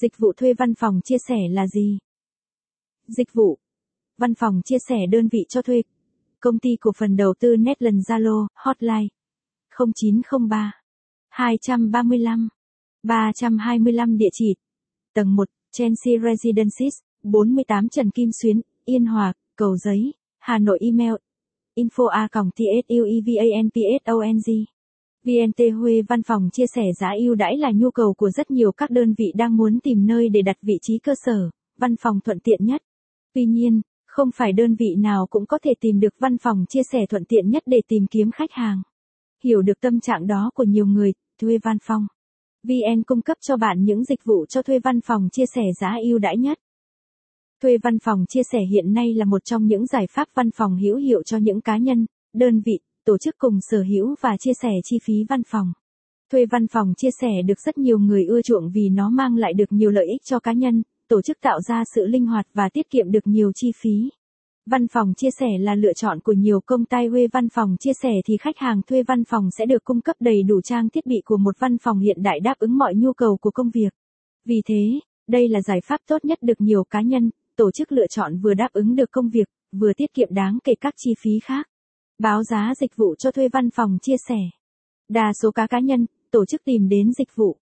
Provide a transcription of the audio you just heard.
Dịch vụ thuê văn phòng chia sẻ là gì? Dịch vụ Văn phòng chia sẻ đơn vị cho thuê. Công ty cổ phần đầu tư Netland Zalo, hotline 0903 235 325 địa chỉ tầng 1, Chelsea Residences, 48 Trần Kim Xuyến, Yên Hòa, Cầu Giấy, Hà Nội email info a tsuevanpsong VNT Huê văn phòng chia sẻ giá ưu đãi là nhu cầu của rất nhiều các đơn vị đang muốn tìm nơi để đặt vị trí cơ sở, văn phòng thuận tiện nhất. Tuy nhiên, không phải đơn vị nào cũng có thể tìm được văn phòng chia sẻ thuận tiện nhất để tìm kiếm khách hàng. Hiểu được tâm trạng đó của nhiều người, thuê văn phòng. VN cung cấp cho bạn những dịch vụ cho thuê văn phòng chia sẻ giá ưu đãi nhất. Thuê văn phòng chia sẻ hiện nay là một trong những giải pháp văn phòng hữu hiệu cho những cá nhân, đơn vị, tổ chức cùng sở hữu và chia sẻ chi phí văn phòng. Thuê văn phòng chia sẻ được rất nhiều người ưa chuộng vì nó mang lại được nhiều lợi ích cho cá nhân, tổ chức tạo ra sự linh hoạt và tiết kiệm được nhiều chi phí. Văn phòng chia sẻ là lựa chọn của nhiều công ty thuê văn phòng chia sẻ thì khách hàng thuê văn phòng sẽ được cung cấp đầy đủ trang thiết bị của một văn phòng hiện đại đáp ứng mọi nhu cầu của công việc. Vì thế, đây là giải pháp tốt nhất được nhiều cá nhân, tổ chức lựa chọn vừa đáp ứng được công việc, vừa tiết kiệm đáng kể các chi phí khác. Báo giá dịch vụ cho thuê văn phòng chia sẻ. Đa số cá cá nhân, tổ chức tìm đến dịch vụ